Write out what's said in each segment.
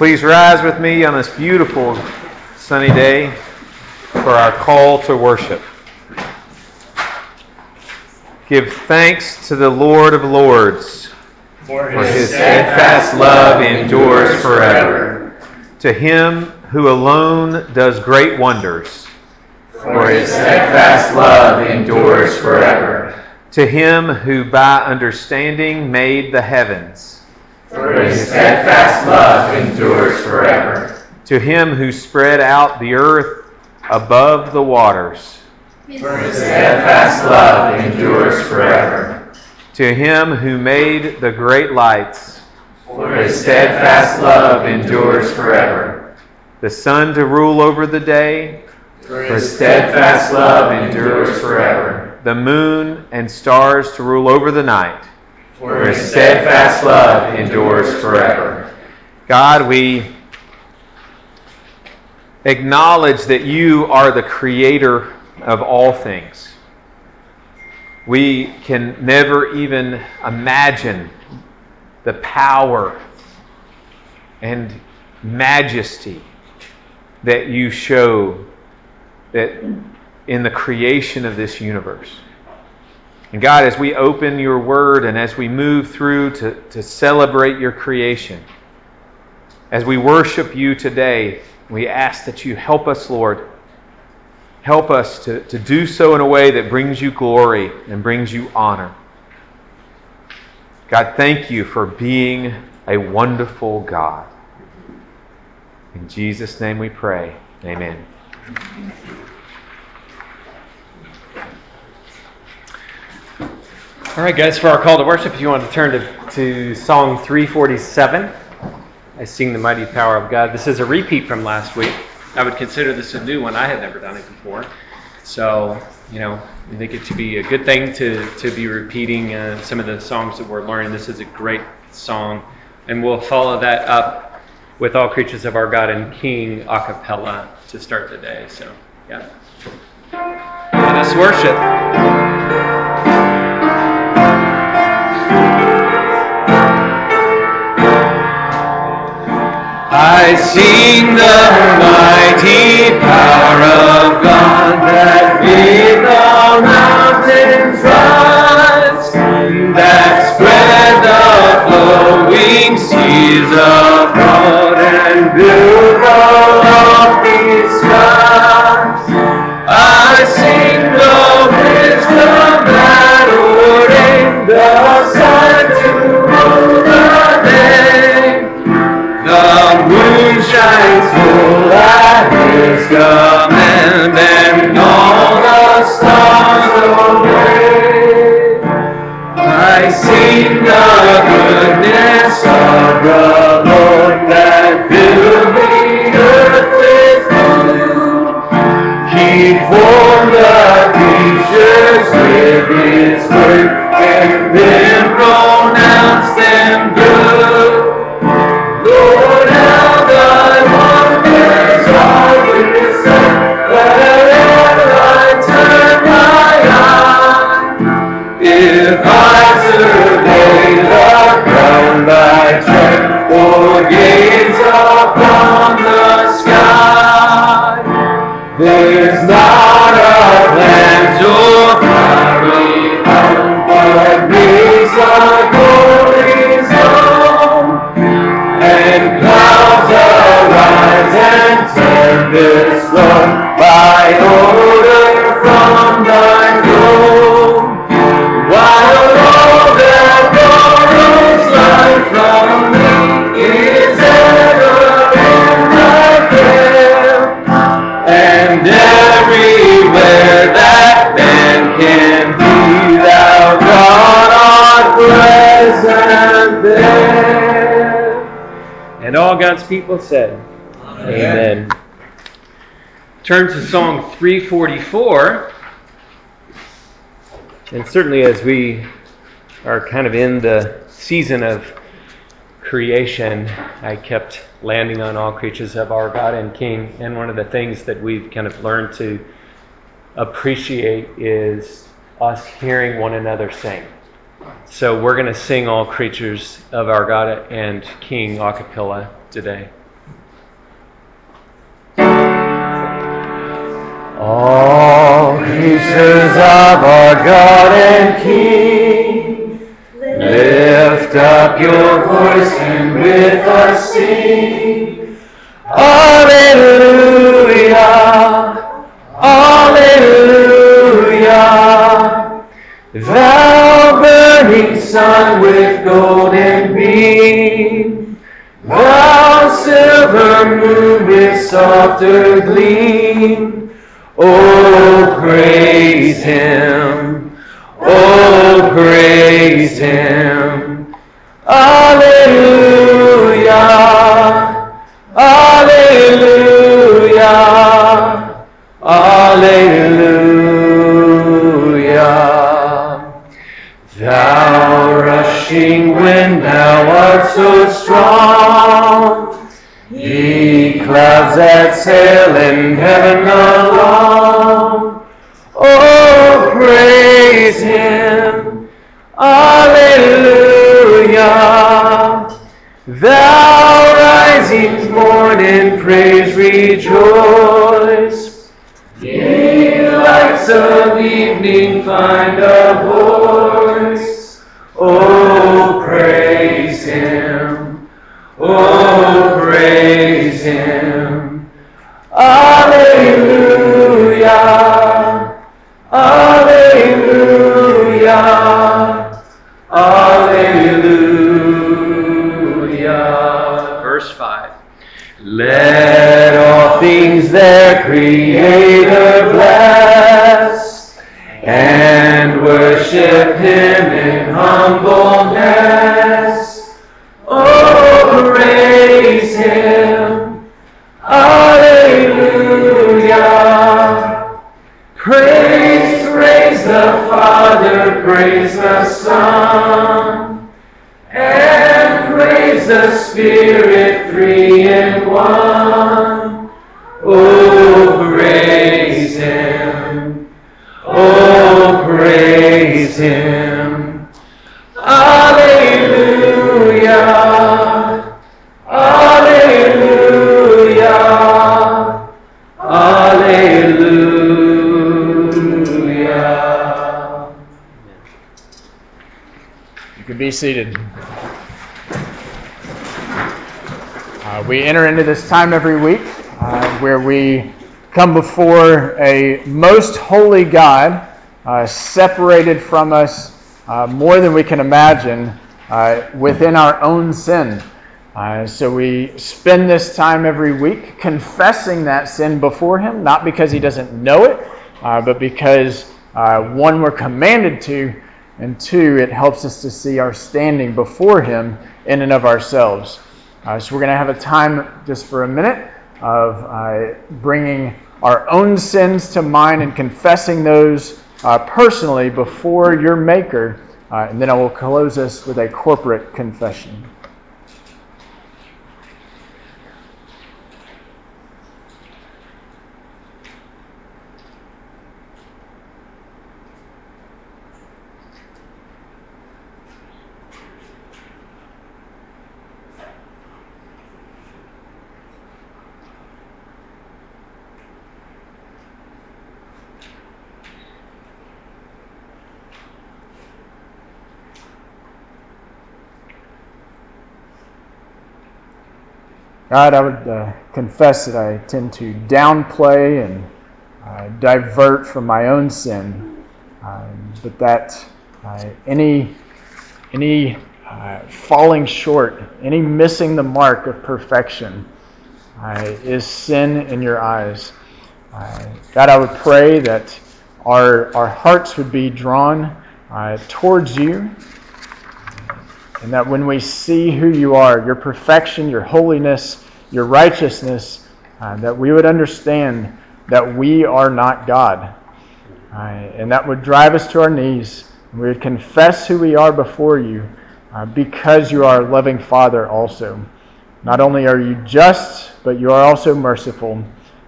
Please rise with me on this beautiful sunny day for our call to worship. Give thanks to the Lord of Lords, for for his his steadfast love endures forever. To him who alone does great wonders, For his steadfast love endures forever. to him who by understanding made the heavens, For his steadfast love endures forever. to him who spread out the earth above the waters, For his steadfast love endures forever. to him who made the great lights, For his steadfast love endures forever. the sun to rule over the day, For his steadfast love endures forever. the moon and stars to rule over the night. For his steadfast love endures forever. God, we acknowledge that you are the creator of all things. We can never even imagine the power and majesty that you show that in the creation of this universe. And God, as we open your word and as we move through to, to celebrate your creation, as we worship you today, we ask that you help us, Lord. Help us to, to do so in a way that brings you glory and brings you honor. God, thank you for being a wonderful God. In Jesus' name we pray. Amen. All right, guys, for our call to worship, if you want to turn to, to Song 347, I sing the mighty power of God. This is a repeat from last week. I would consider this a new one. I had never done it before. So, you know, I think it to be a good thing to, to be repeating uh, some of the songs that we're learning. This is a great song. And we'll follow that up with All Creatures of Our God and King a cappella to start the day. So, yeah. Let us worship. I sing the mighty power of God that made the mountains rise, that spread the flowing seas abroad and built the lofty skies. I sing his command, and all the stars. I sing the goodness of the Lord that the earth. He formed the creatures with his word, and then pronounced them this throne by order from thy. While all that borrows life from thee is ever in thy care, and everywhere that man can be, thou God art present there. And all God's people said. Turn to Song 344. And certainly, as we are kind of in the season of creation, I kept landing on all creatures of our God and King. And one of the things that we've kind of learned to appreciate is us hearing one another sing. So we're going to sing all creatures of our God and King a cappella today. All creatures of our God and King, lift up your voice and with us sing. Alleluia, Alleluia. Thou burning sun with golden beam, thou silver moon with softer gleam. Oh, praise him. Oh, praise him. Alleluia. Alleluia. Alleluia. Thou rushing wind, thou art so strong. Clouds that sail in heaven along. Oh, praise him. Alleluia. Thou rising morning, praise rejoice. Ye lights of evening find a voice. Oh, praise him. Oh, praise him. This time every week uh, where we come before a most holy God, uh, separated from us uh, more than we can imagine uh, within our own sin. Uh, so we spend this time every week confessing that sin before Him, not because He doesn't know it, uh, but because one, we're commanded to, and two, it helps us to see our standing before Him in and of ourselves. Uh, so we're going to have a time just for a minute of uh, bringing our own sins to mind and confessing those uh, personally before your Maker. Uh, and then I will close us with a corporate confession. God, I would uh, confess that I tend to downplay and uh, divert from my own sin, um, but that uh, any any uh, falling short, any missing the mark of perfection, uh, is sin in Your eyes. Uh, God, I would pray that our our hearts would be drawn towards You and that when we see who you are, your perfection, your holiness, your righteousness, uh, that we would understand that we are not God. Uh, and that would drive us to our knees. We would confess who we are before you uh, because you are a loving Father also. Not only are you just, but you are also merciful.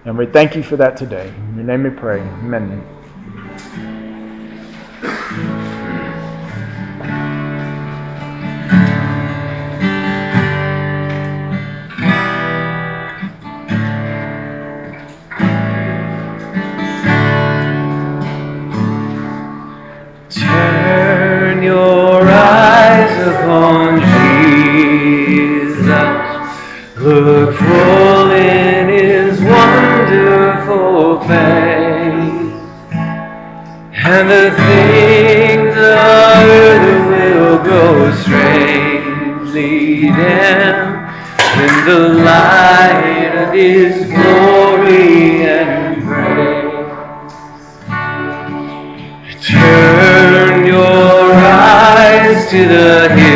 And we thank you for that today. In your name we pray. Amen. The things of earth will grow strangely dim in the light of his glory and grace. Turn your eyes to the hillside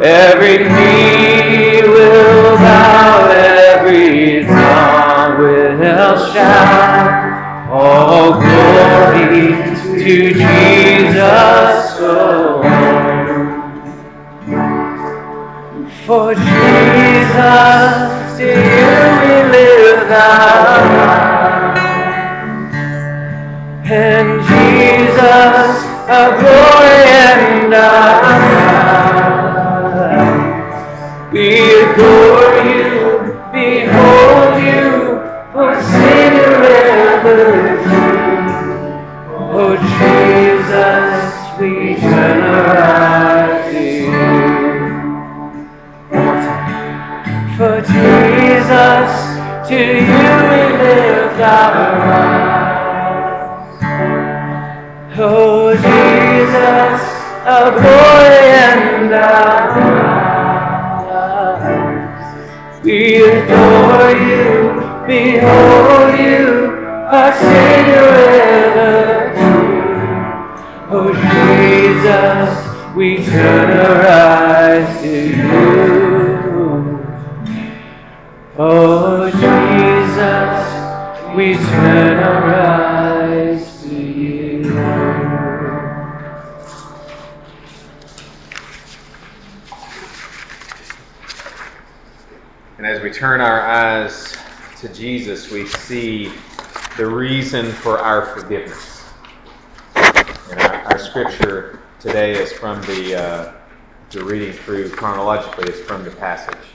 Every knee will bow, every tongue will shout. All glory to Jesus alone. For Jesus, to you we live our lives. You, behold you, our Savior turn our eyes to Jesus, we see the reason for our forgiveness. And our, our scripture today is from the, uh, the reading through chronologically, is from the passage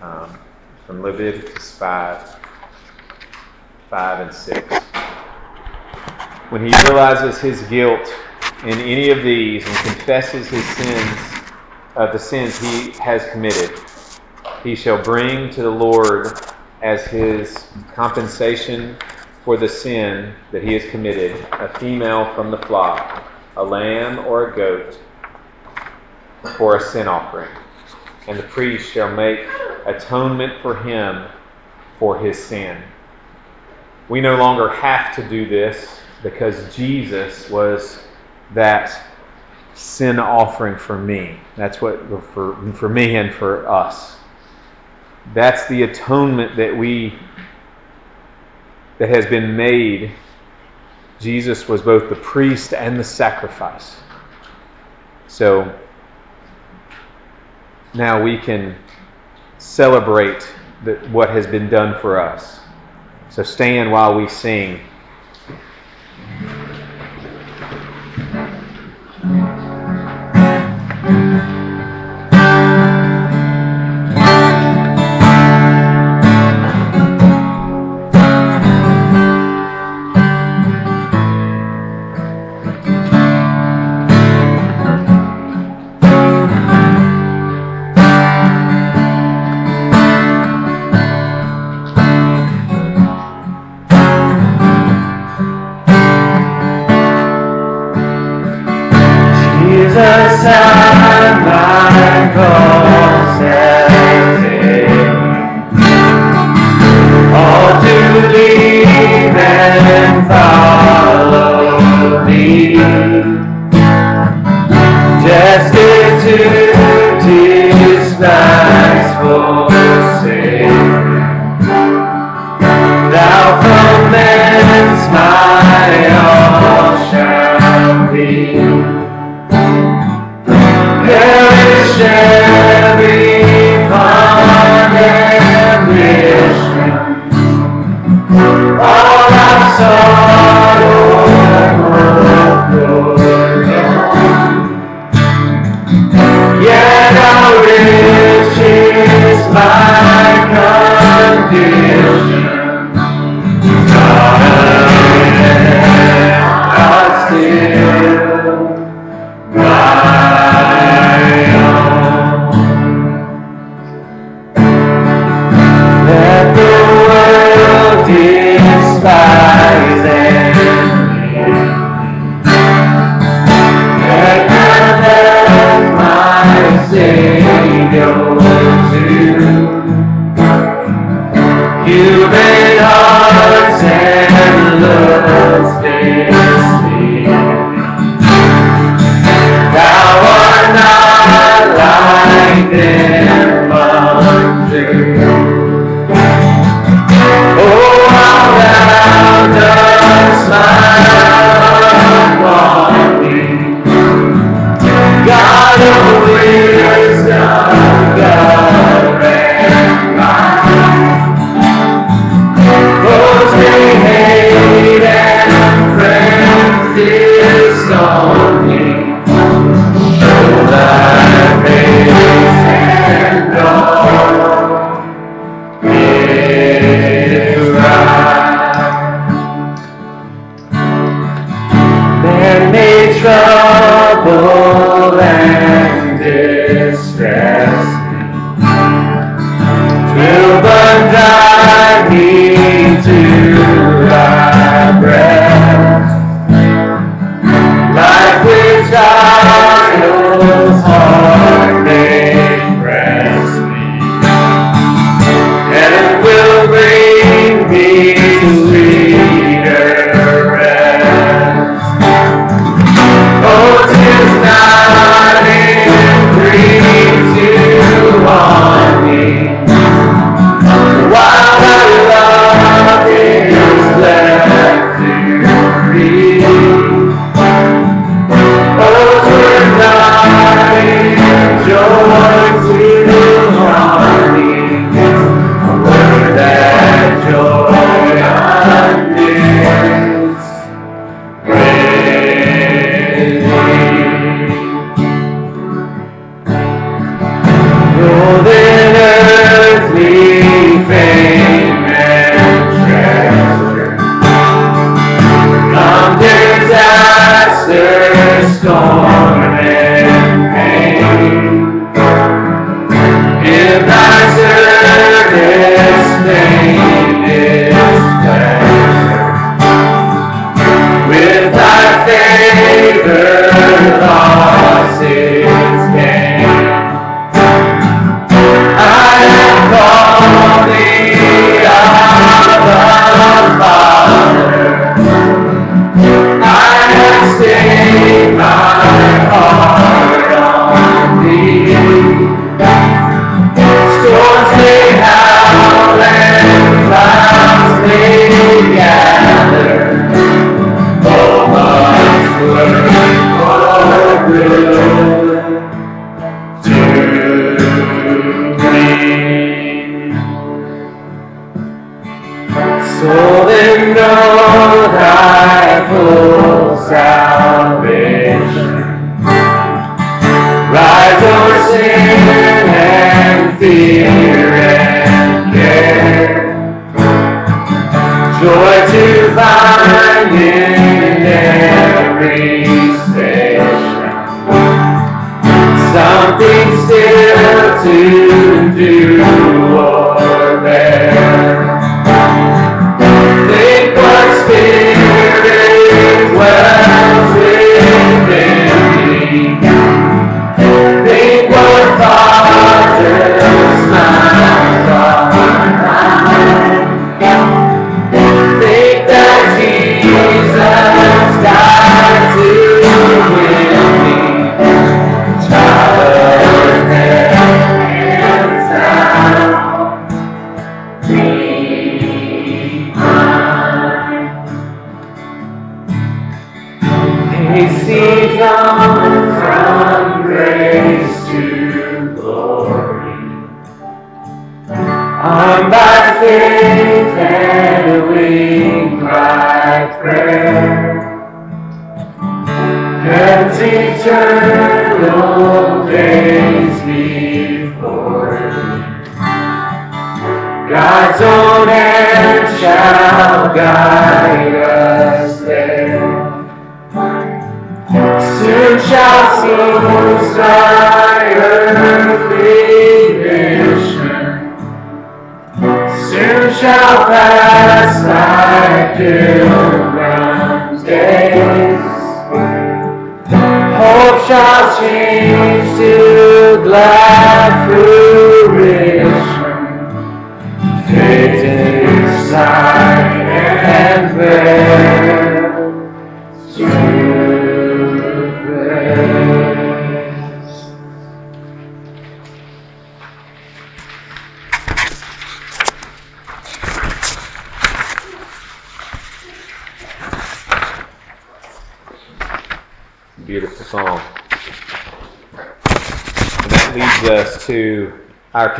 um, from Leviticus 5, 5 and 6. When he realizes his guilt in any of these and confesses his sins, of the sins he has committed, he shall bring to the Lord as his compensation for the sin that he has committed a female from the flock, a lamb or a goat for a sin offering. And the priest shall make atonement for him for his sin. We no longer have to do this because Jesus was that sin offering for me. That's what for for me and for us. That's the atonement that we that has been made. Jesus was both the priest and the sacrifice. So now we can celebrate the, what has been done for us. So stand while we sing.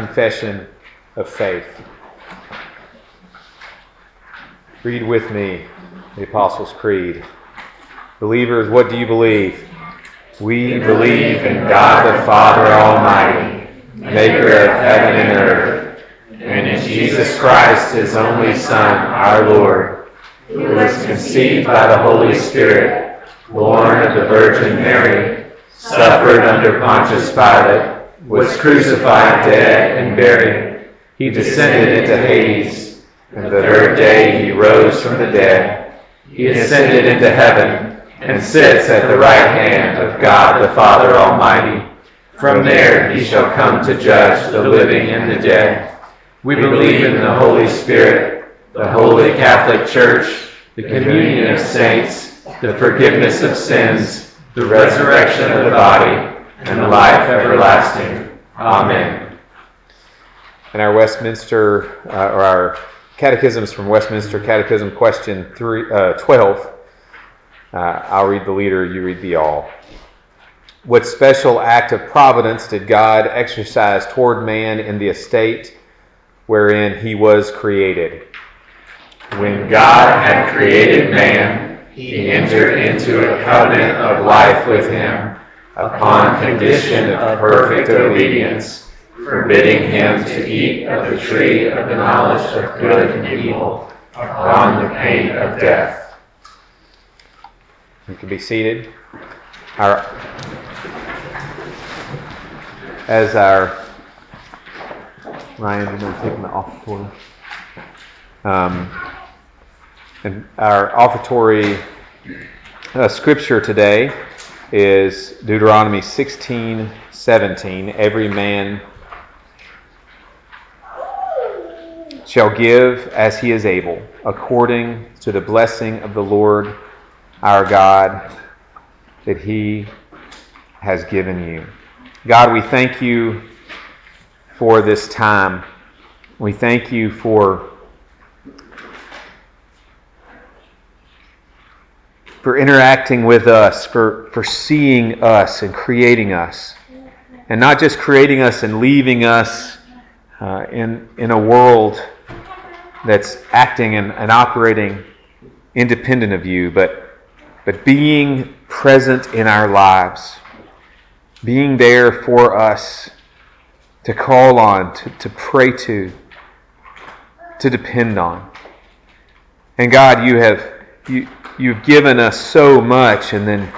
Confession of faith. Read with me the Apostles' Creed. Believers, what do you believe? We believe in God the Father Almighty, maker of heaven and earth, and in Jesus Christ, his only Son, our Lord, who was conceived by the Holy Spirit, born of the Virgin Mary, suffered under Pontius Pilate, was crucified, dead, and buried. He descended into Hades, and the third day he rose from the dead. He ascended into heaven and sits at the right hand of God the Father Almighty. From there he shall come to judge the living and the dead. We believe in the Holy Spirit, the Holy Catholic Church, the communion of saints, the forgiveness of sins, the resurrection of the body, and the life everlasting. Amen. And our Westminster, uh, or our catechisms from Westminster Catechism, question three, uh, 12. Uh, I'll read the leader, you read the all. What special act of providence did God exercise toward man in the estate wherein he was created? When God had created man, he entered into a covenant of life with him upon condition of perfect obedience, forbidding him to eat of the tree of the knowledge of good and evil upon the pain of death. You can be seated. Our, as our Ryan, you know, taking the offertory. Um, and our offertory uh, scripture today is Deuteronomy 16, 17. Every man shall give as he is able, according to the blessing of the Lord our God that he has given you. God, we thank you for this time. We thank you for for interacting with us, for, for seeing us and creating us. And not just creating us and leaving us uh, in, in a world that's acting and, and operating independent of you, but, but being present in our lives, being there for us to call on, to, to pray to, to depend on. And God, you have you, you've given us so much, and then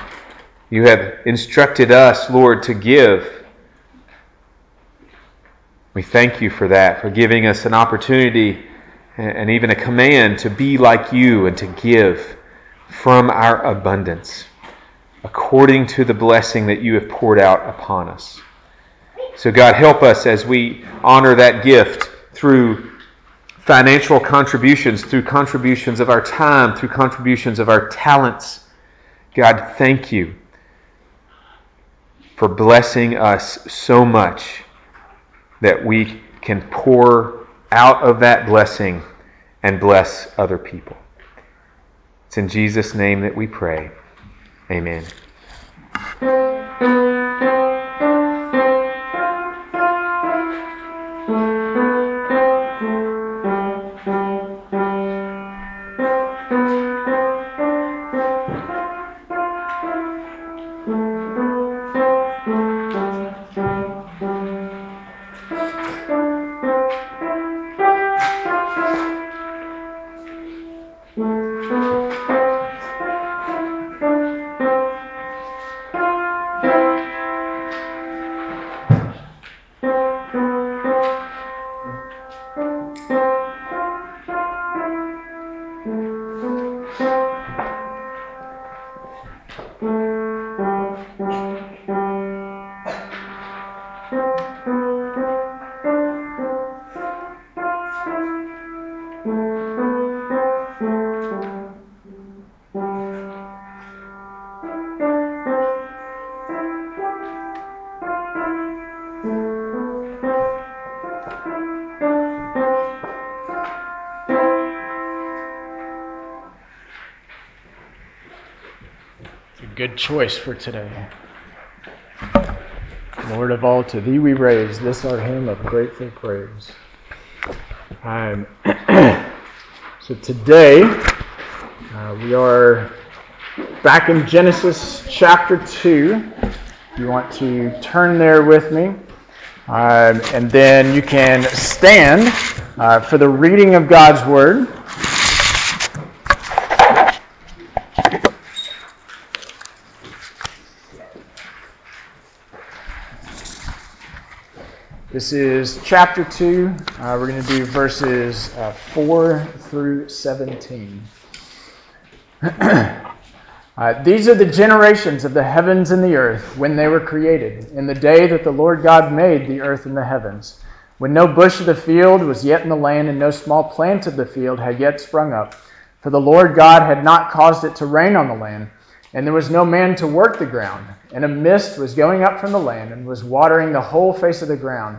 you have instructed us, Lord, to give. We thank you for that, for giving us an opportunity and even a command to be like you and to give from our abundance according to the blessing that you have poured out upon us. So, God, help us as we honor that gift through financial contributions, through contributions of our time, through contributions of our talents. God, thank you for blessing us so much that we can pour out of that blessing and bless other people. It's in Jesus' name that we pray. Amen. Good choice for today. Lord of all, to thee we raise this our hymn of grateful praise. Um, so today uh, we are back in Genesis chapter 2. You want to turn there with me. Um, and then you can stand uh, for the reading of God's Word. This is chapter 2. Uh, we're going to do verses uh, 4 through 17. uh, these are the generations of the heavens and the earth when they were created, in the day that the Lord God made the earth and the heavens, when no bush of the field was yet in the land, and no small plant of the field had yet sprung up. For the Lord God had not caused it to rain on the land, and there was no man to work the ground. And a mist was going up from the land and was watering the whole face of the ground.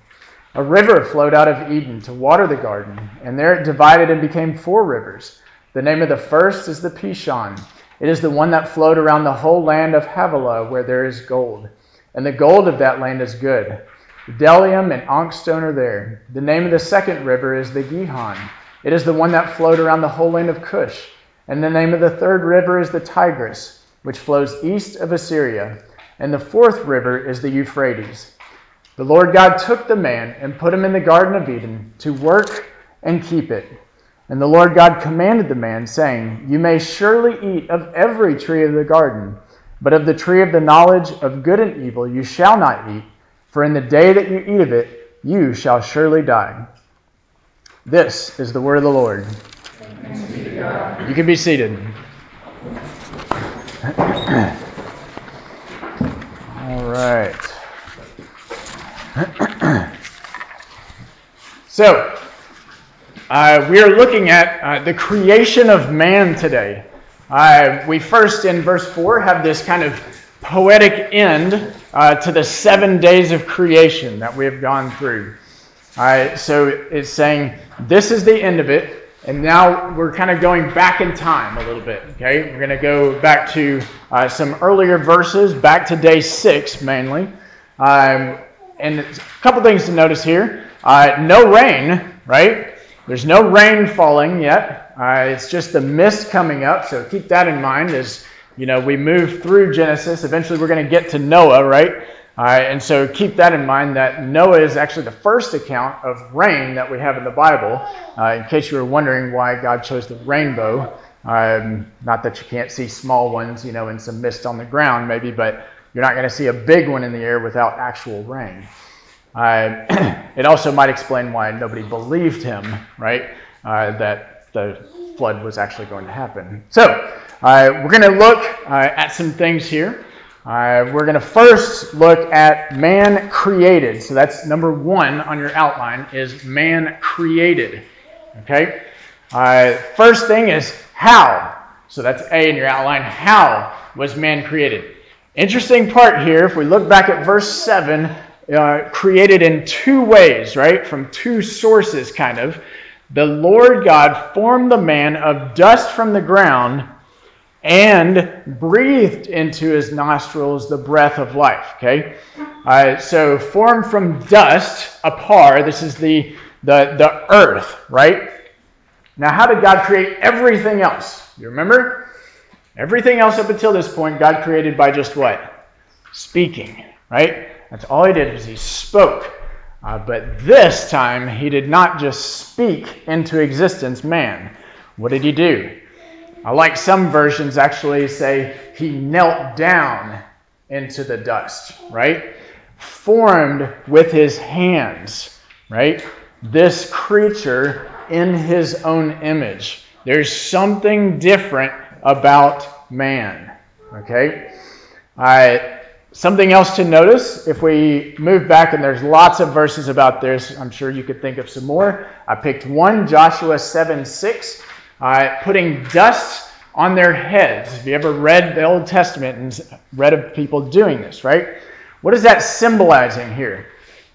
A river flowed out of Eden to water the garden, and there it divided and became four rivers. The name of the first is the Pishon. It is the one that flowed around the whole land of Havilah, where there is gold. And the gold of that land is good. Bdellium and onyxstone are there. The name of the second river is the Gihon. It is the one that flowed around the whole land of Cush. And the name of the third river is the Tigris, which flows east of Assyria. And the fourth river is the Euphrates. The Lord God took the man and put him in the Garden of Eden to work and keep it. And the Lord God commanded the man, saying, You may surely eat of every tree of the garden, but of the tree of the knowledge of good and evil you shall not eat, for in the day that you eat of it, you shall surely die. This is the word of the Lord. You can be seated. All right. so, Uh, we are looking at uh, the creation of man today. Uh, we first, in verse 4, have this kind of poetic end uh, to the seven days of creation that we have gone through. Uh, so it's saying, this is the end of it, and now we're kind of going back in time a little bit. Okay, we're going to go back to uh, some earlier verses, back to day six mainly. Um, and a couple things to notice here uh, no rain, right? There's no rain falling yet. Uh, it's just the mist coming up, so keep that in mind as you know we move through Genesis. Eventually, we're going to get to Noah, right? Uh, and so keep that in mind that Noah is actually the first account of rain that we have in the Bible. Uh, in case you were wondering why God chose the rainbow, um, not that you can't see small ones, you know, in some mist on the ground, maybe, but you're not going to see a big one in the air without actual rain. Uh, it also might explain why nobody believed him, right? Uh, that the flood was actually going to happen. So, uh, we're going to look uh, at some things here. Uh, we're going to first look at man created. So that's number one on your outline is man created. Okay. Uh, first thing is how. So that's A in your outline. How was man created? Interesting part here. If we look back at verse seven, uh, created in two ways, right? From two sources, kind of. The Lord God formed the man of dust from the ground and breathed into his nostrils the breath of life. Okay, uh, so formed from dust, apar. This is the the the earth, right? Now, how did God create everything else? You remember? Everything else up until this point, God created by just what? Speaking, right? That's all he did is he spoke. Uh, but this time, he did not just speak into existence man. What did he do? I like some versions actually say he knelt down into the dust, right? Formed with his hands, right? This creature in his own image. There's something different about man, okay? Uh, something else to notice if we move back, and there's lots of verses about this, I'm sure you could think of some more. I picked one, Joshua 7 6 uh, putting dust on their heads. Have you ever read the Old Testament and read of people doing this, right? What is that symbolizing here?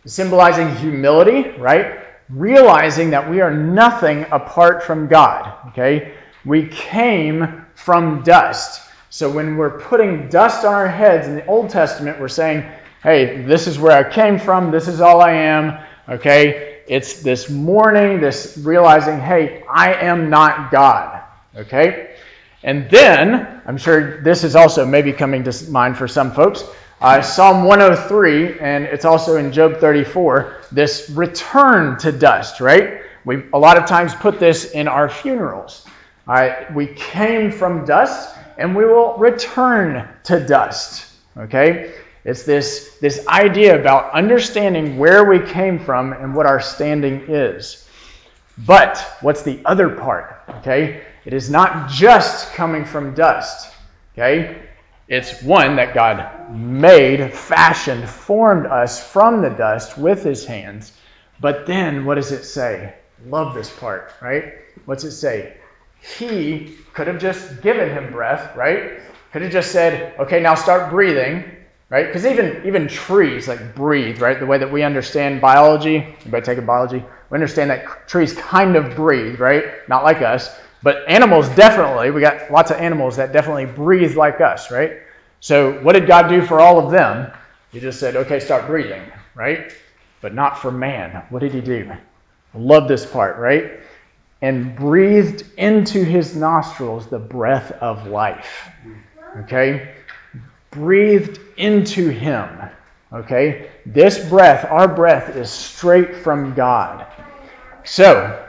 Symbolizing humility, right? Realizing that we are nothing apart from God, okay? We came from dust. So when we're putting dust on our heads in the Old Testament, we're saying, hey, this is where I came from, this is all I am, okay? It's this mourning, this realizing, hey, I am not God. Okay? And then, I'm sure this is also maybe coming to mind for some folks, uh, Psalm 103, and it's also in Job 34, this return to dust, right? We a lot of times put this in our funerals. Uh, we came from dust, and we will return to dust. Okay? It's this, this idea about understanding where we came from and what our standing is. But what's the other part? Okay? It is not just coming from dust. Okay? It's one that God made, fashioned, formed us from the dust with his hands. But then what does it say? Love this part, right? What's it say? He could have just given him breath, right? Could have just said, okay, now start breathing right? Because even even trees like breathe, right? The way that we understand biology, anybody taking biology, we understand that trees kind of breathe, right? Not like us, but animals definitely. We got lots of animals that definitely breathe like us, right? So what did God do for all of them? He just said, okay, start breathing, right? But not for man. What did he do? I love this part, right? And breathed into his nostrils the breath of life. Okay? breathed into him. Okay? This breath, our breath, is straight from God. So,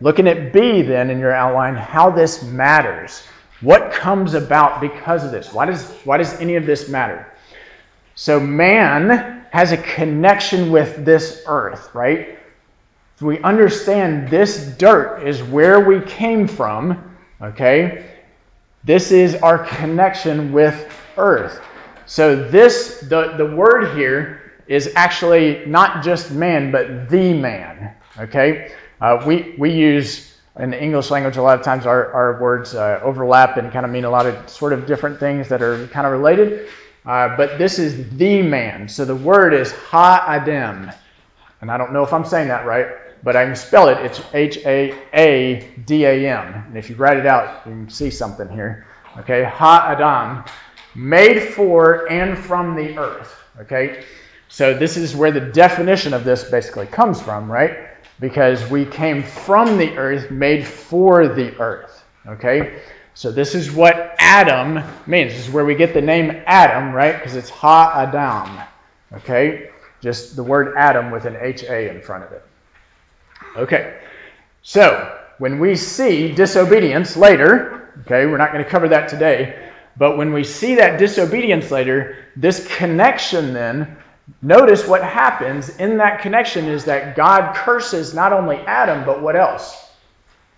looking at B then in your outline, how this matters. What comes about because of this? Why does, why does any of this matter? So, man has a connection with this earth, right? If we understand this dirt is where we came from, okay? This is our connection with earth. So this the, the word here is actually not just man, but the man. Okay? Uh, we, we use in the English language, a lot of times our, our words uh, overlap and kind of mean a lot of sort of different things that are kind of related. Uh, but this is the man. So the word is Ha Adam. And I don't know if I'm saying that right, but I can spell it. It's H A A D A M. And if you write it out, you can see something here. Okay, Ha Adam, made for and from the earth. Okay, so this is where the definition of this basically comes from, right? Because we came from the earth, made for the earth. Okay, so this is what Adam means. This is where we get the name Adam, right? Because it's Ha Adam. Okay, just the word Adam with an H A in front of it. Okay, so when we see disobedience later, okay, we're not going to cover that today, but when we see that disobedience later, this connection then, notice what happens in that connection is that God curses not only Adam, but what else?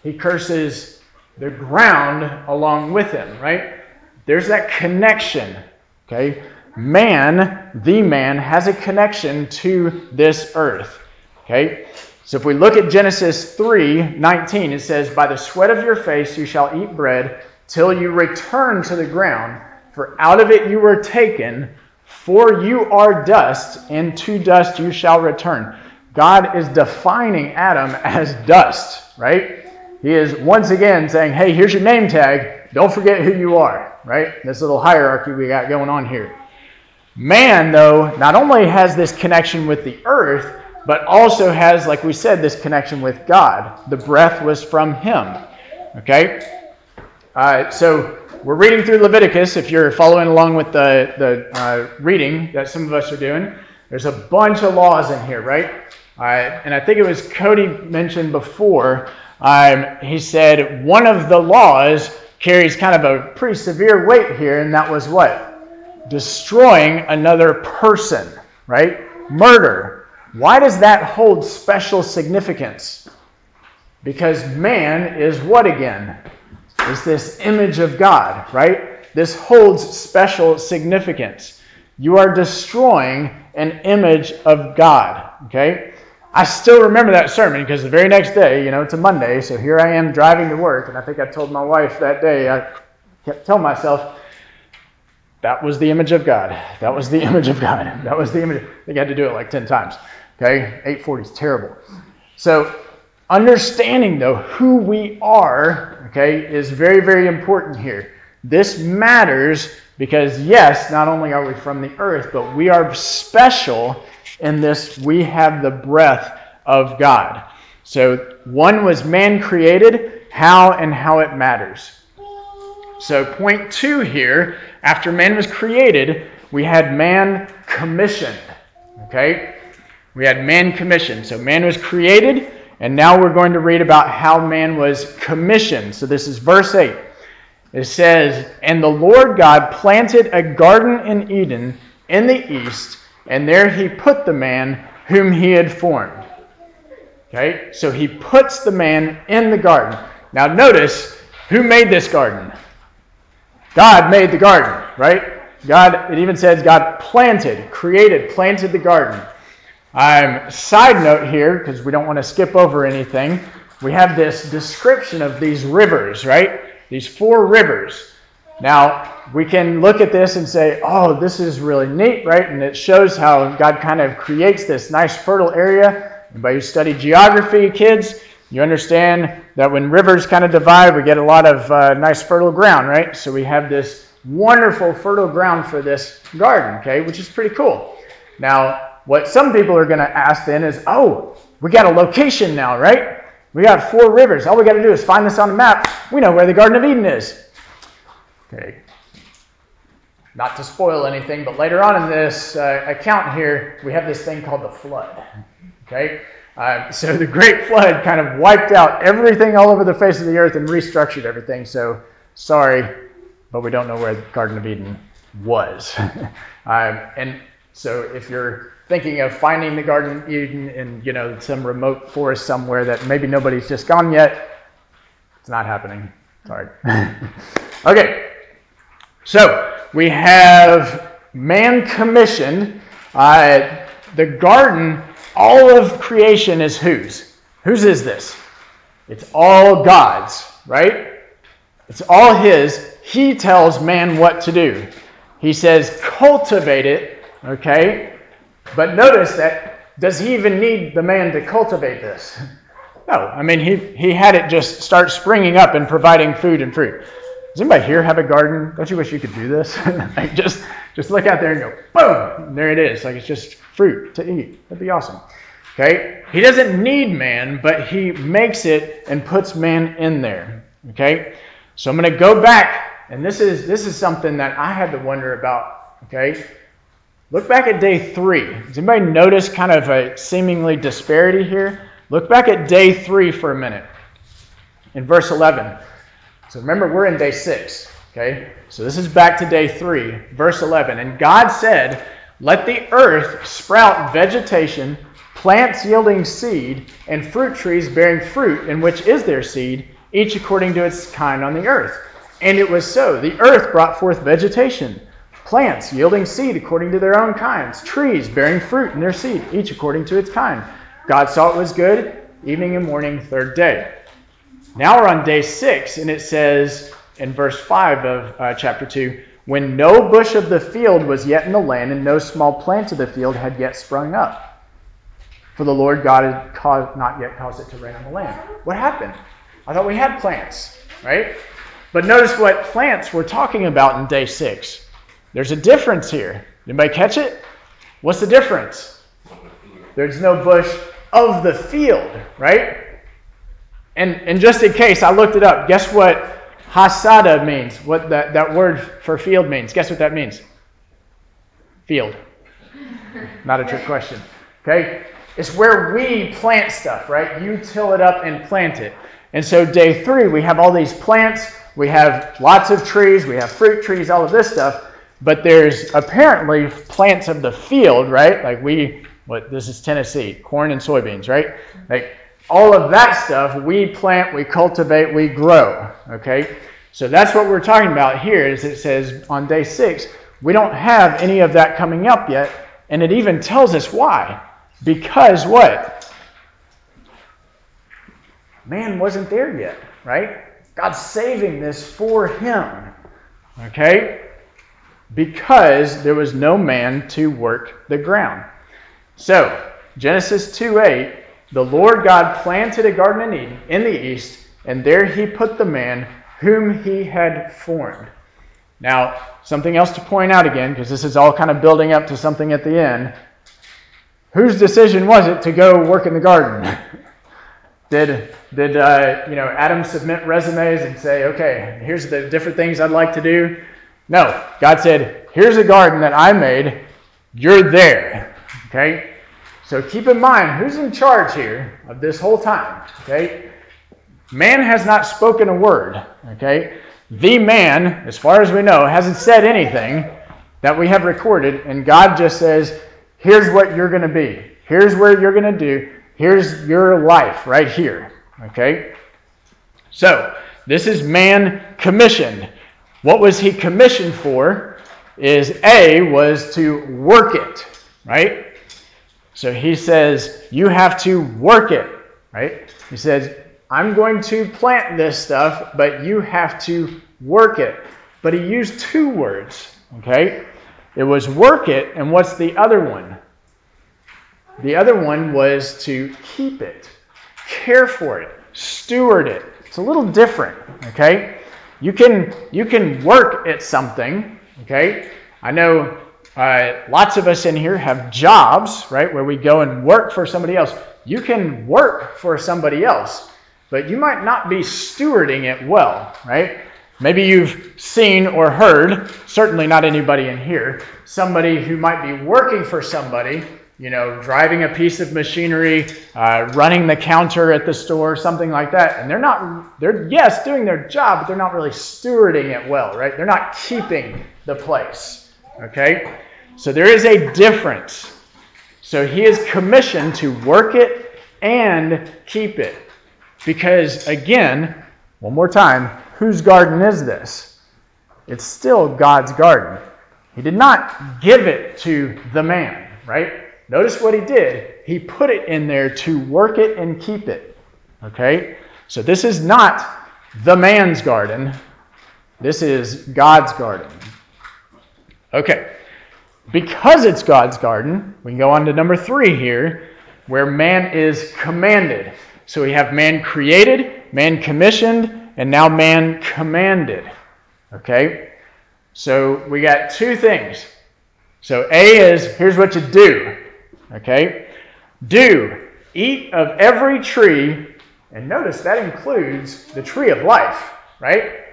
He curses the ground along with him, right? There's that connection, okay? Man, the man, has a connection to this earth, okay? So if we look at Genesis 3 19, it says, By the sweat of your face you shall eat bread till you return to the ground, for out of it you were taken, for you are dust, and to dust you shall return. God is defining Adam as dust, right? He is once again saying, Hey, here's your name tag. Don't forget who you are, right? This little hierarchy we got going on here. Man, though, not only has this connection with the earth, but also has, like we said, this connection with God. The breath was from him. Okay? Uh, so we're reading through Leviticus. If you're following along with the, the uh, reading that some of us are doing, there's a bunch of laws in here, right? Uh, and I think it was Cody mentioned before. Um, he said one of the laws carries kind of a pretty severe weight here, and that was what? Destroying another person, right? Murder. Why does that hold special significance? Because man is what again? Is this image of God, right? This holds special significance. You are destroying an image of God, okay? I still remember that sermon because the very next day, you know, it's a Monday, so here I am driving to work, and I think I told my wife that day, I kept telling myself, that was the image of God. That was the image of God. That was the image. I think I had to do it like 10 times. Okay, 840 is terrible. So, understanding though who we are, okay, is very, very important here. This matters because, yes, not only are we from the earth, but we are special in this we have the breath of God. So, one was man created, how and how it matters. So, point two here, after man was created, we had man commissioned. Okay? We had man commissioned. So man was created, and now we're going to read about how man was commissioned. So this is verse 8. It says, And the Lord God planted a garden in Eden in the east, and there he put the man whom he had formed. Okay, so he puts the man in the garden. Now notice who made this garden? God made the garden, right? God, it even says God planted, created, planted the garden. Um, side note here, because we don't want to skip over anything, we have this description of these rivers, right? These four rivers. Now, we can look at this and say, oh, this is really neat, right? And it shows how God kind of creates this nice fertile area. Anybody who study geography, kids, you understand that when rivers kind of divide, we get a lot of uh, nice fertile ground, right? So we have this wonderful fertile ground for this garden, okay, which is pretty cool. Now, what some people are going to ask then is, oh, we got a location now, right? We got four rivers. All we got to do is find this on the map. We know where the Garden of Eden is. Okay. Not to spoil anything, but later on in this uh, account here, we have this thing called the flood. Okay? Uh, so the Great Flood kind of wiped out everything all over the face of the earth and restructured everything. So sorry, but we don't know where the Garden of Eden was. um, and so if you're thinking of finding the Garden of Eden in you know some remote forest somewhere that maybe nobody's just gone yet. It's not happening. Sorry. okay, so we have man commissioned. Uh, the garden, all of creation is whose? Whose is this? It's all God's, right? It's all His. He tells man what to do. He says, cultivate it, okay? But notice that, does he even need the man to cultivate this? No. I mean, he, he had it just start springing up and providing food and fruit. Does anybody here have a garden? Don't you wish you could do this? like just, just look out there and go, boom, and there it is. Like it's just fruit to eat. That'd be awesome. Okay? He doesn't need man, but he makes it and puts man in there. Okay? So I'm going to go back, and this is this is something that I had to wonder about. Okay? Look back at day three. Does anybody notice kind of a seemingly disparity here? Look back at day three for a minute. In verse 11. So remember, we're in day six. Okay? So this is back to day three, verse 11. And God said, Let the earth sprout vegetation, plants yielding seed, and fruit trees bearing fruit, in which is their seed, each according to its kind on the earth. And it was so. The earth brought forth vegetation, plants yielding seed according to their own kinds, trees bearing fruit in their seed, each according to its kind. God saw it was good, evening and morning, third day. Now we're on day six, and it says in verse 5 of uh, chapter 2 when no bush of the field was yet in the land, and no small plant of the field had yet sprung up. For the Lord God had caused, not yet caused it to rain on the land. What happened? I thought we had plants, right? But notice what plants we're talking about in day six. There's a difference here. Anybody catch it? What's the difference? There's no bush of the field, right? And, and just in case, I looked it up. Guess what hasada means? What that, that word for field means? Guess what that means? Field. Not a trick question. Okay? It's where we plant stuff, right? You till it up and plant it. And so, day three, we have all these plants. We have lots of trees. We have fruit trees, all of this stuff. But there's apparently plants of the field, right? Like we what this is Tennessee, corn and soybeans, right? Like all of that stuff we plant, we cultivate, we grow. Okay? So that's what we're talking about here is it says on day six, we don't have any of that coming up yet, and it even tells us why. Because what? Man wasn't there yet, right? God's saving this for him. Okay? Because there was no man to work the ground. So, Genesis 2 8, the Lord God planted a garden in Eden in the east, and there he put the man whom he had formed. Now, something else to point out again, because this is all kind of building up to something at the end. Whose decision was it to go work in the garden? did did uh, you know Adam submit resumes and say, okay, here's the different things I'd like to do? No, God said, here's a garden that I made. You're there. Okay? So keep in mind who's in charge here of this whole time. Okay? Man has not spoken a word. Okay? The man, as far as we know, hasn't said anything that we have recorded, and God just says, here's what you're going to be. Here's where you're going to do. Here's your life right here. Okay? So, this is man commissioned. What was he commissioned for? Is A, was to work it, right? So he says, You have to work it, right? He says, I'm going to plant this stuff, but you have to work it. But he used two words, okay? It was work it, and what's the other one? The other one was to keep it, care for it, steward it. It's a little different, okay? You can you can work at something, okay? I know uh, lots of us in here have jobs, right, where we go and work for somebody else. You can work for somebody else, but you might not be stewarding it well, right? Maybe you've seen or heard, certainly not anybody in here, somebody who might be working for somebody, you know, driving a piece of machinery, uh, running the counter at the store, something like that, and they're not, they're, yes, doing their job, but they're not really stewarding it well, right? They're not keeping the place. Okay? So there is a difference. So he is commissioned to work it and keep it. Because, again, one more time, whose garden is this? It's still God's garden. He did not give it to the man, right? Notice what he did. He put it in there to work it and keep it. Okay? So this is not the man's garden. This is God's garden. Okay. Because it's God's garden, we can go on to number three here, where man is commanded. So we have man created, man commissioned, and now man commanded. Okay? So we got two things. So A is here's what you do. Okay? Do eat of every tree, and notice that includes the tree of life, right?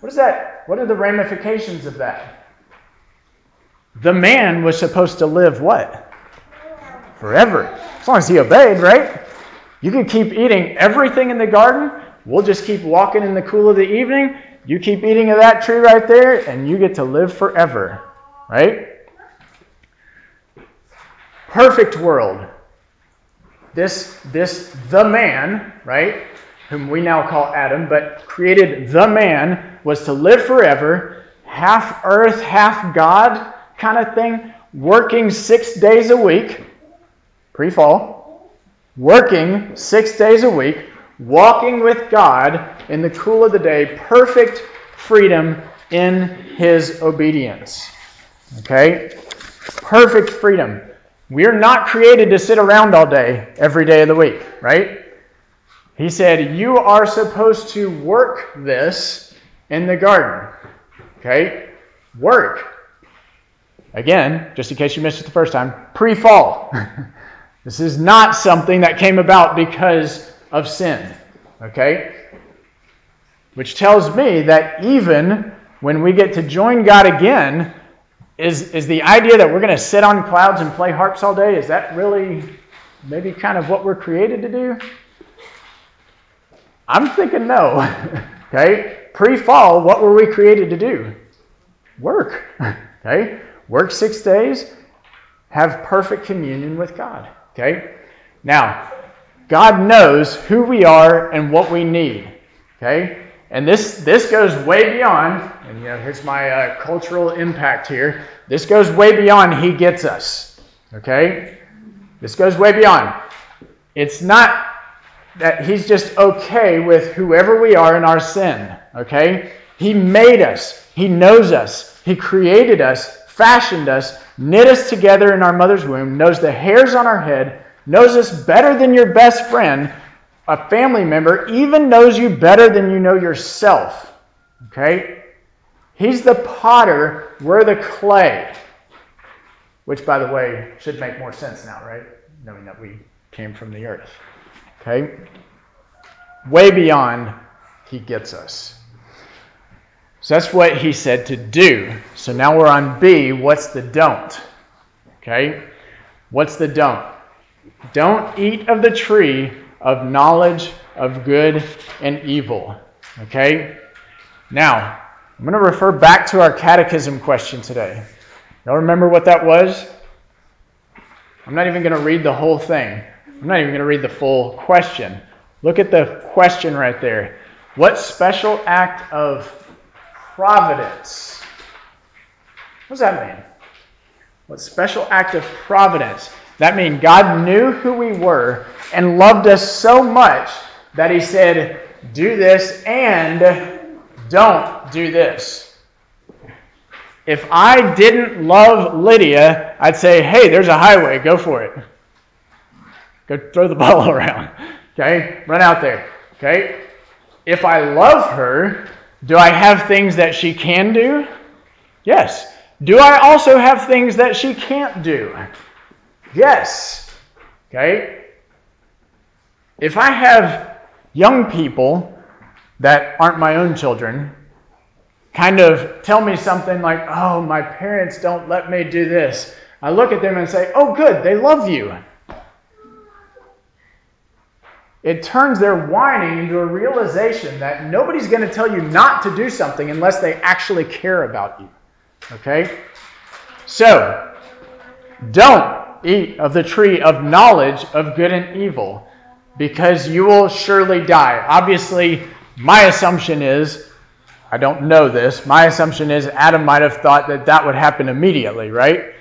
What is that? What are the ramifications of that? The man was supposed to live what? Forever. As long as he obeyed, right? You can keep eating everything in the garden. We'll just keep walking in the cool of the evening. You keep eating of that tree right there, and you get to live forever, right? Perfect world. This, this, the man, right, whom we now call Adam, but created the man, was to live forever, half earth, half God kind of thing, working six days a week, pre fall, working six days a week, walking with God in the cool of the day, perfect freedom in his obedience. Okay? Perfect freedom. We're not created to sit around all day, every day of the week, right? He said, You are supposed to work this in the garden. Okay? Work. Again, just in case you missed it the first time, pre fall. this is not something that came about because of sin. Okay? Which tells me that even when we get to join God again, is, is the idea that we're going to sit on clouds and play harps all day, is that really maybe kind of what we're created to do? I'm thinking no. okay? Pre fall, what were we created to do? Work. okay? Work six days, have perfect communion with God. Okay? Now, God knows who we are and what we need. Okay? And this, this goes way beyond, and you know, here's my uh, cultural impact here. This goes way beyond He gets us. Okay? This goes way beyond. It's not that He's just okay with whoever we are in our sin. Okay? He made us, He knows us, He created us, fashioned us, knit us together in our mother's womb, knows the hairs on our head, knows us better than your best friend a family member even knows you better than you know yourself. Okay? He's the potter, we're the clay. Which, by the way, should make more sense now, right? Knowing that we came from the earth. Okay? Way beyond, he gets us. So that's what he said to do. So now we're on B. What's the don't? Okay? What's the don't? Don't eat of the tree of knowledge of good and evil. Okay? Now, I'm going to refer back to our catechism question today. Y'all remember what that was? I'm not even going to read the whole thing. I'm not even going to read the full question. Look at the question right there. What special act of providence? What does that mean? What special act of providence? That means God knew who we were and loved us so much that He said, Do this and don't do this. If I didn't love Lydia, I'd say, Hey, there's a highway, go for it. Go throw the ball around. Okay? Run out there. Okay? If I love her, do I have things that she can do? Yes. Do I also have things that she can't do? Yes. Okay? If I have young people that aren't my own children kind of tell me something like, oh, my parents don't let me do this, I look at them and say, oh, good, they love you. It turns their whining into a realization that nobody's going to tell you not to do something unless they actually care about you. Okay? So, don't eat of the tree of knowledge of good and evil, because you will surely die. Obviously, my assumption is I don't know this. My assumption is Adam might have thought that that would happen immediately, right?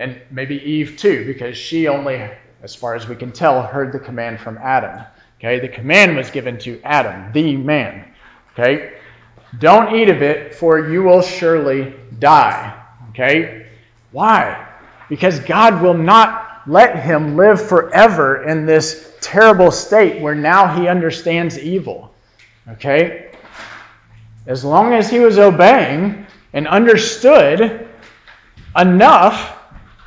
and maybe Eve too, because she only, as far as we can tell, heard the command from Adam. Okay, the command was given to Adam, the man. Okay, don't eat of it, for you will surely die. Okay, why? Because God will not let him live forever in this terrible state where now he understands evil. Okay? As long as he was obeying and understood enough,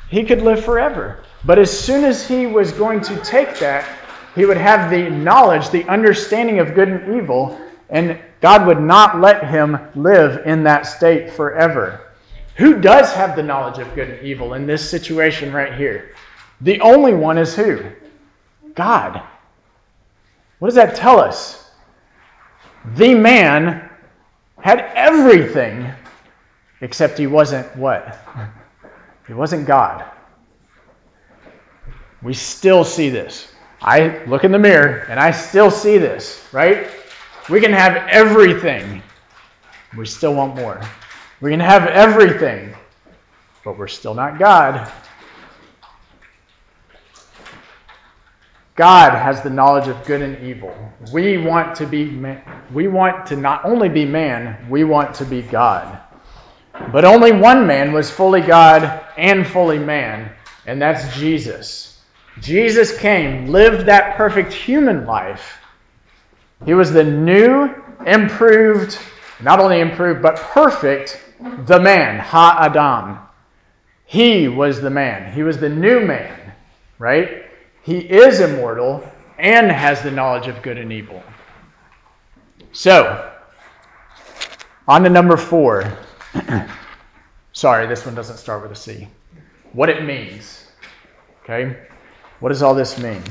he could live forever. But as soon as he was going to take that, he would have the knowledge, the understanding of good and evil, and God would not let him live in that state forever. Who does have the knowledge of good and evil in this situation right here? The only one is who? God. What does that tell us? The man had everything except he wasn't what? He wasn't God. We still see this. I look in the mirror and I still see this, right? We can have everything. We still want more. We can have everything, but we're still not God. God has the knowledge of good and evil. We want to be man, we want to not only be man, we want to be God. But only one man was fully God and fully man, and that's Jesus. Jesus came, lived that perfect human life. He was the new, improved, not only improved, but perfect, the man, Ha Adam. He was the man. He was the new man, right? He is immortal and has the knowledge of good and evil. So, on to number four. Sorry, this one doesn't start with a C. What it means. Okay? What does all this mean?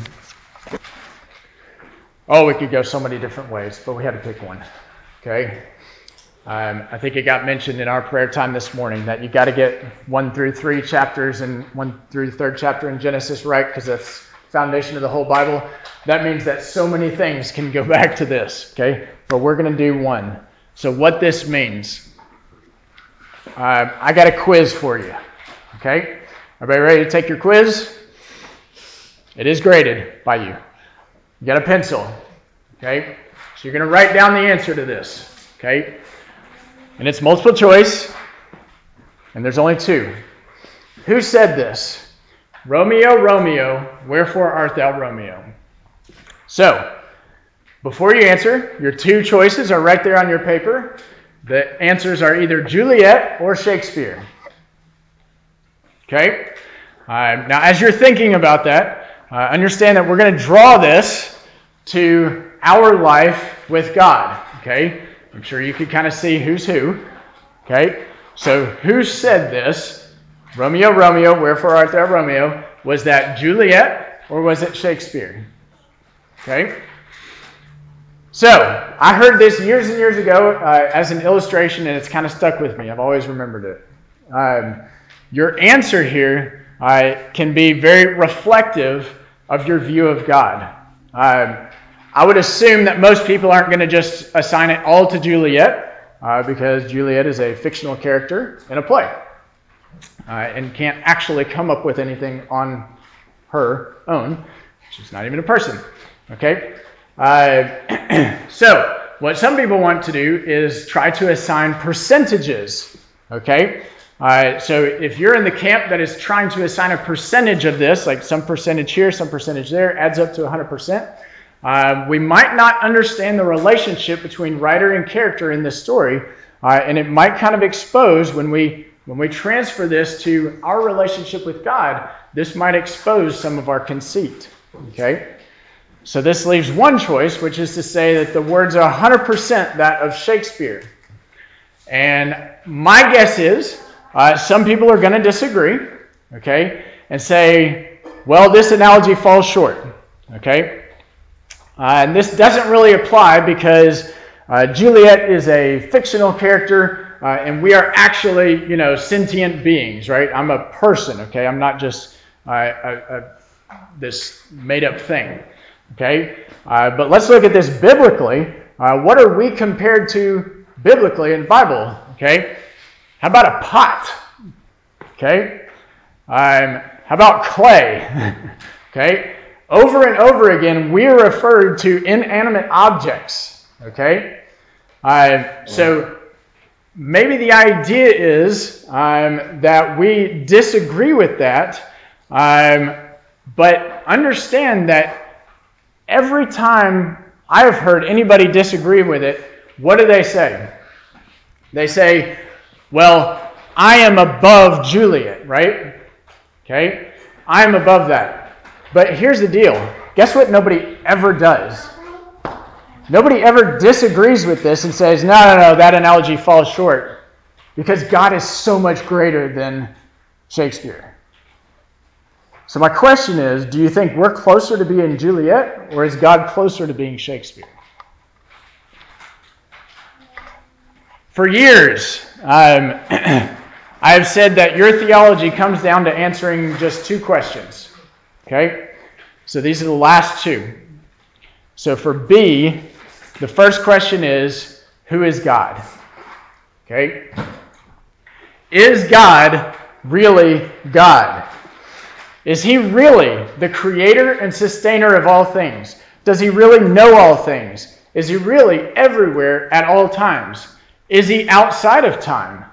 Oh, we could go so many different ways, but we had to pick one. Okay? Um, I think it got mentioned in our prayer time this morning that you got to get one through three chapters and one through the third chapter in Genesis right because that's foundation of the whole Bible, that means that so many things can go back to this, okay? But we're going to do one. So, what this means, uh, I got a quiz for you, okay? Everybody ready to take your quiz? It is graded by you. You got a pencil, okay? So, you're going to write down the answer to this, okay? And it's multiple choice, and there's only two. Who said this? Romeo, Romeo, wherefore art thou Romeo? So, before you answer, your two choices are right there on your paper. The answers are either Juliet or Shakespeare. Okay? Uh, now, as you're thinking about that, uh, understand that we're going to draw this to our life with God. Okay? I'm sure you could kind of see who's who. Okay? So, who said this? Romeo, Romeo, wherefore art thou Romeo? Was that Juliet or was it Shakespeare? Okay? So, I heard this years and years ago uh, as an illustration, and it's kind of stuck with me. I've always remembered it. Um, your answer here uh, can be very reflective of your view of God. Um, I would assume that most people aren't going to just assign it all to Juliet, uh, because Juliet is a fictional character in a play uh, and can't actually come up with anything on her own. She's not even a person. Okay? Uh, so, what some people want to do is try to assign percentages. Okay? Uh, so, if you're in the camp that is trying to assign a percentage of this, like some percentage here, some percentage there, adds up to 100%, uh, we might not understand the relationship between writer and character in this story, uh, and it might kind of expose when we when we transfer this to our relationship with God, this might expose some of our conceit. Okay? So this leaves one choice, which is to say that the words are 100% that of Shakespeare. And my guess is uh, some people are going to disagree, okay, and say, well, this analogy falls short, okay? Uh, and this doesn't really apply because uh, Juliet is a fictional character uh, and we are actually, you know, sentient beings, right? I'm a person, okay? I'm not just uh, this made up thing, okay? Uh, but let's look at this biblically. Uh, what are we compared to biblically in the Bible, okay? How about a pot, okay? Um, how about clay? okay? Over and over again, we are referred to inanimate objects. Okay? Uh, so maybe the idea is um, that we disagree with that, um, but understand that every time I have heard anybody disagree with it, what do they say? They say, well, I am above Juliet, right? Okay? I am above that. But here's the deal. Guess what nobody ever does? Nobody ever disagrees with this and says, no, no, no, that analogy falls short. Because God is so much greater than Shakespeare. So, my question is do you think we're closer to being Juliet, or is God closer to being Shakespeare? For years, um, I have said that your theology comes down to answering just two questions. Okay? So these are the last two. So for B, the first question is Who is God? Okay? Is God really God? Is he really the creator and sustainer of all things? Does he really know all things? Is he really everywhere at all times? Is he outside of time?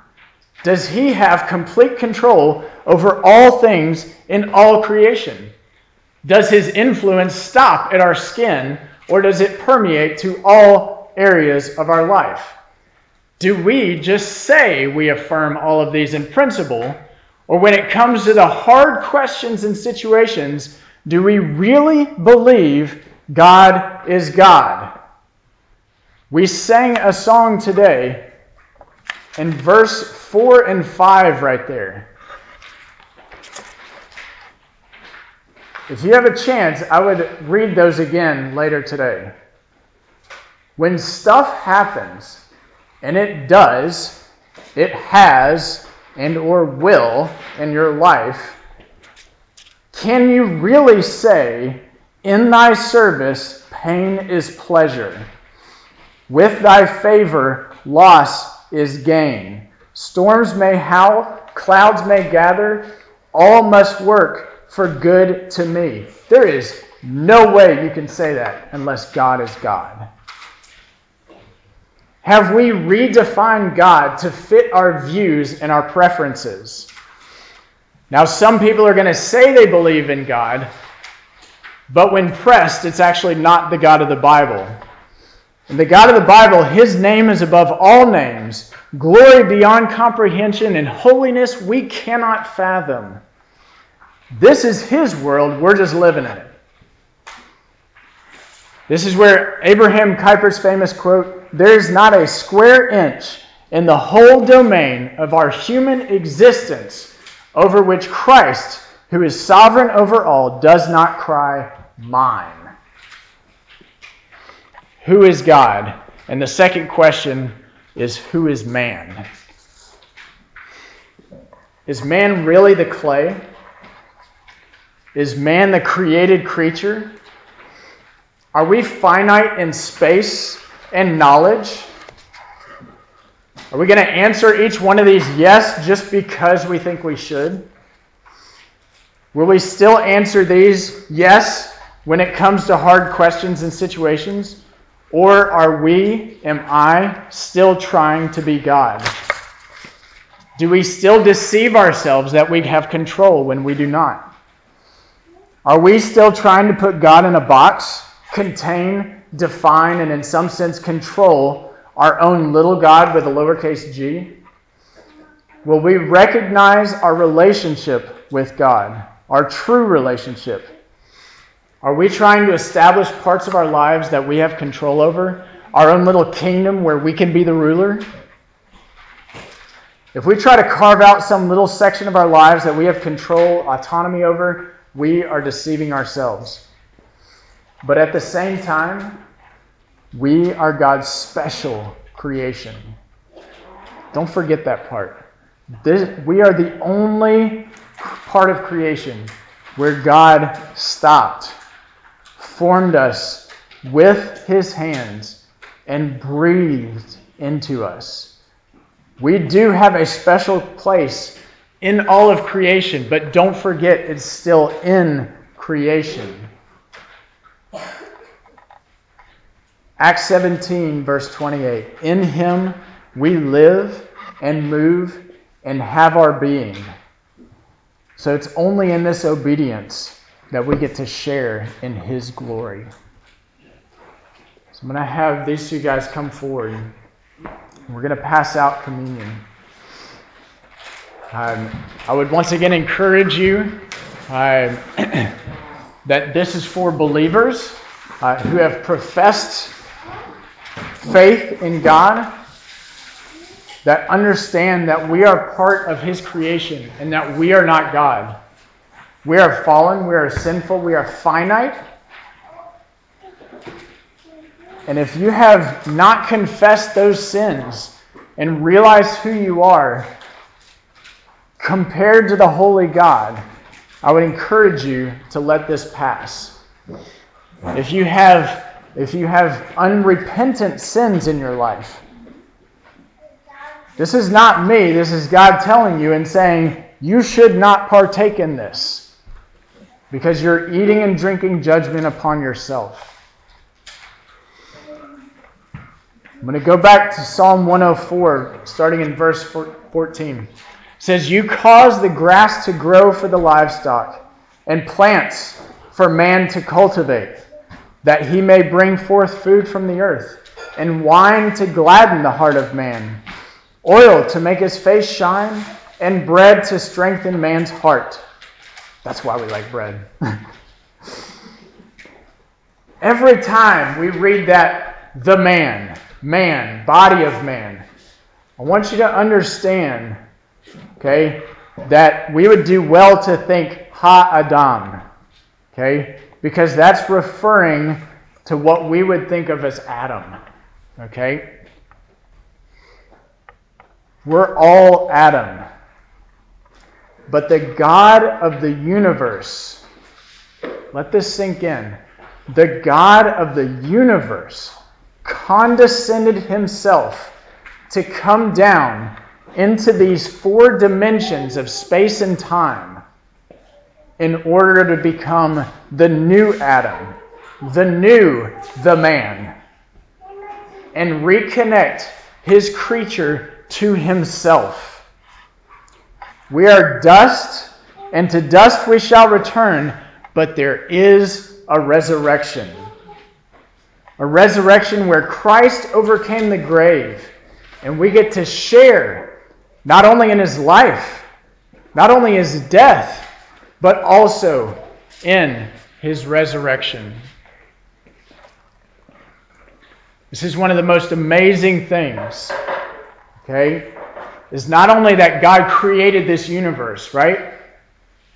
Does he have complete control over all things in all creation? Does his influence stop at our skin or does it permeate to all areas of our life? Do we just say we affirm all of these in principle, or when it comes to the hard questions and situations, do we really believe God is God? We sang a song today in verse 4 and 5 right there. If you have a chance, I would read those again later today. When stuff happens, and it does, it has and or will in your life, can you really say, In thy service pain is pleasure? With thy favor loss is gain. Storms may howl, clouds may gather, all must work for good to me. There is no way you can say that unless God is God. Have we redefined God to fit our views and our preferences? Now, some people are going to say they believe in God, but when pressed, it's actually not the God of the Bible. In the God of the Bible, his name is above all names, glory beyond comprehension, and holiness we cannot fathom. This is his world, we're just living in it. This is where Abraham Kuyper's famous quote There is not a square inch in the whole domain of our human existence over which Christ, who is sovereign over all, does not cry, Mine. Who is God? And the second question is Who is man? Is man really the clay? Is man the created creature? Are we finite in space and knowledge? Are we going to answer each one of these yes just because we think we should? Will we still answer these yes when it comes to hard questions and situations? Or are we, am I, still trying to be God? Do we still deceive ourselves that we have control when we do not? Are we still trying to put God in a box, contain, define, and in some sense control our own little God with a lowercase g? Will we recognize our relationship with God, our true relationship? Are we trying to establish parts of our lives that we have control over? Our own little kingdom where we can be the ruler? If we try to carve out some little section of our lives that we have control, autonomy over, we are deceiving ourselves. But at the same time, we are God's special creation. Don't forget that part. This, we are the only part of creation where God stopped formed us with his hands and breathed into us. We do have a special place in all of creation, but don't forget it's still in creation. Acts 17, verse 28. In him we live and move and have our being. So it's only in this obedience that we get to share in his glory. So I'm going to have these two guys come forward. We're going to pass out communion. Um, I would once again encourage you uh, that this is for believers uh, who have professed faith in God, that understand that we are part of His creation and that we are not God. We are fallen, we are sinful, we are finite. And if you have not confessed those sins and realized who you are compared to the holy God, I would encourage you to let this pass. If you have if you have unrepentant sins in your life, this is not me, this is God telling you and saying, you should not partake in this because you're eating and drinking judgment upon yourself. I'm going to go back to Psalm 104, starting in verse 14. Says, You cause the grass to grow for the livestock, and plants for man to cultivate, that he may bring forth food from the earth, and wine to gladden the heart of man, oil to make his face shine, and bread to strengthen man's heart. That's why we like bread. Every time we read that, the man, man, body of man. I want you to understand, okay, that we would do well to think Ha Adam, okay, because that's referring to what we would think of as Adam, okay. We're all Adam. But the God of the universe, let this sink in. The God of the universe condescended himself to come down into these four dimensions of space and time in order to become the new Adam, the new, the man, and reconnect his creature to himself. We are dust, and to dust we shall return, but there is a resurrection a resurrection where Christ overcame the grave. And we get to share not only in his life, not only his death, but also in his resurrection. This is one of the most amazing things. Okay? Is not only that God created this universe, right?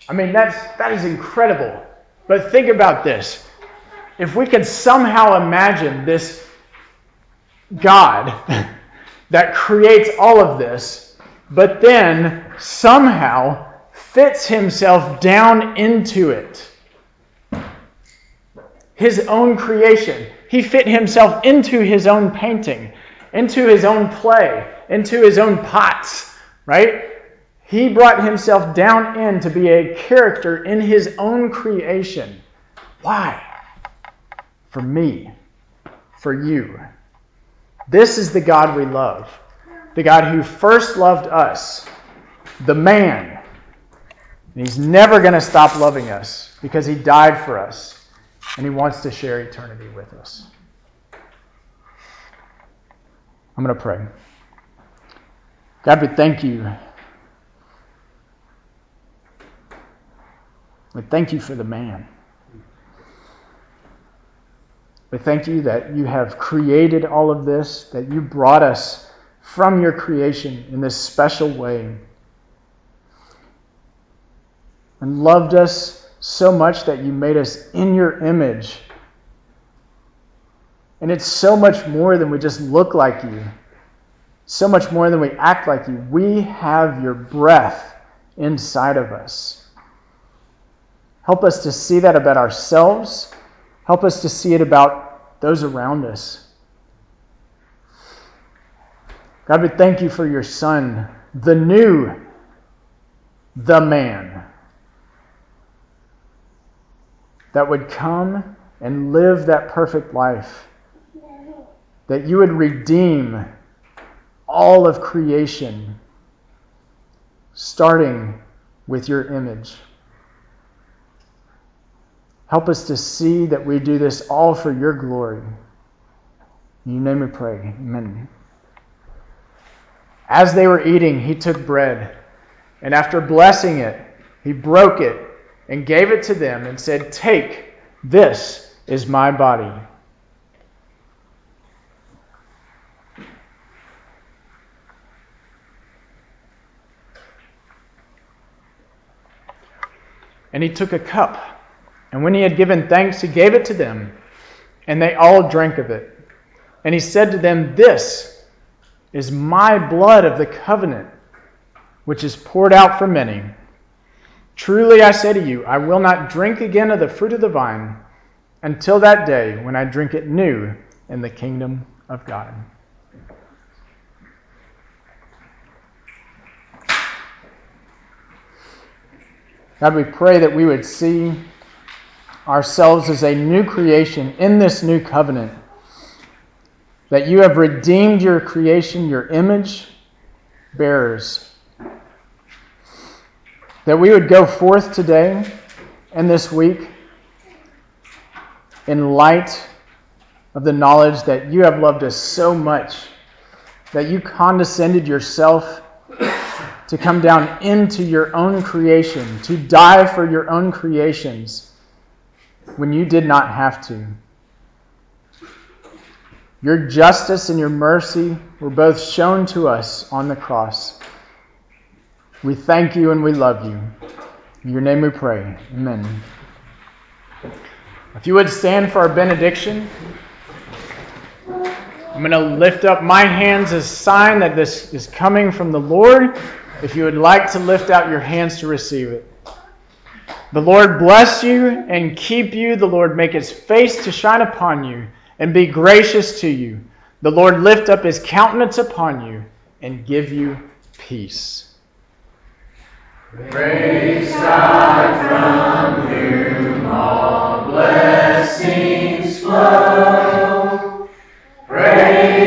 I mean, that's that is incredible. But think about this if we could somehow imagine this God that creates all of this, but then somehow fits himself down into it. His own creation. He fit himself into his own painting, into his own play, into his own pots, right? He brought himself down in to be a character in his own creation. Why? for me, for you. This is the God we love, the God who first loved us, the man. And he's never going to stop loving us because he died for us and he wants to share eternity with us. I'm going to pray. God, we thank you. We thank you for the man. We thank you that you have created all of this, that you brought us from your creation in this special way, and loved us so much that you made us in your image. And it's so much more than we just look like you, so much more than we act like you. We have your breath inside of us. Help us to see that about ourselves Help us to see it about those around us. God, we thank you for your Son, the new, the man that would come and live that perfect life, that you would redeem all of creation, starting with your image. Help us to see that we do this all for your glory. In your name we pray. Amen. As they were eating, he took bread, and after blessing it, he broke it and gave it to them and said, Take, this is my body. And he took a cup, and when he had given thanks, he gave it to them, and they all drank of it. And he said to them, This is my blood of the covenant, which is poured out for many. Truly I say to you, I will not drink again of the fruit of the vine until that day when I drink it new in the kingdom of God. God, we pray that we would see ourselves as a new creation in this new covenant. That you have redeemed your creation, your image bearers. That we would go forth today and this week in light of the knowledge that you have loved us so much, that you condescended yourself to come down into your own creation, to die for your own creations when you did not have to. Your justice and your mercy were both shown to us on the cross. We thank you and we love you. In your name we pray. Amen. If you would stand for our benediction, I'm going to lift up my hands as a sign that this is coming from the Lord. If you would like to lift out your hands to receive it. The Lord bless you and keep you. The Lord make his face to shine upon you and be gracious to you. The Lord lift up his countenance upon you and give you peace. Praise God from whom all blessings flow. Praise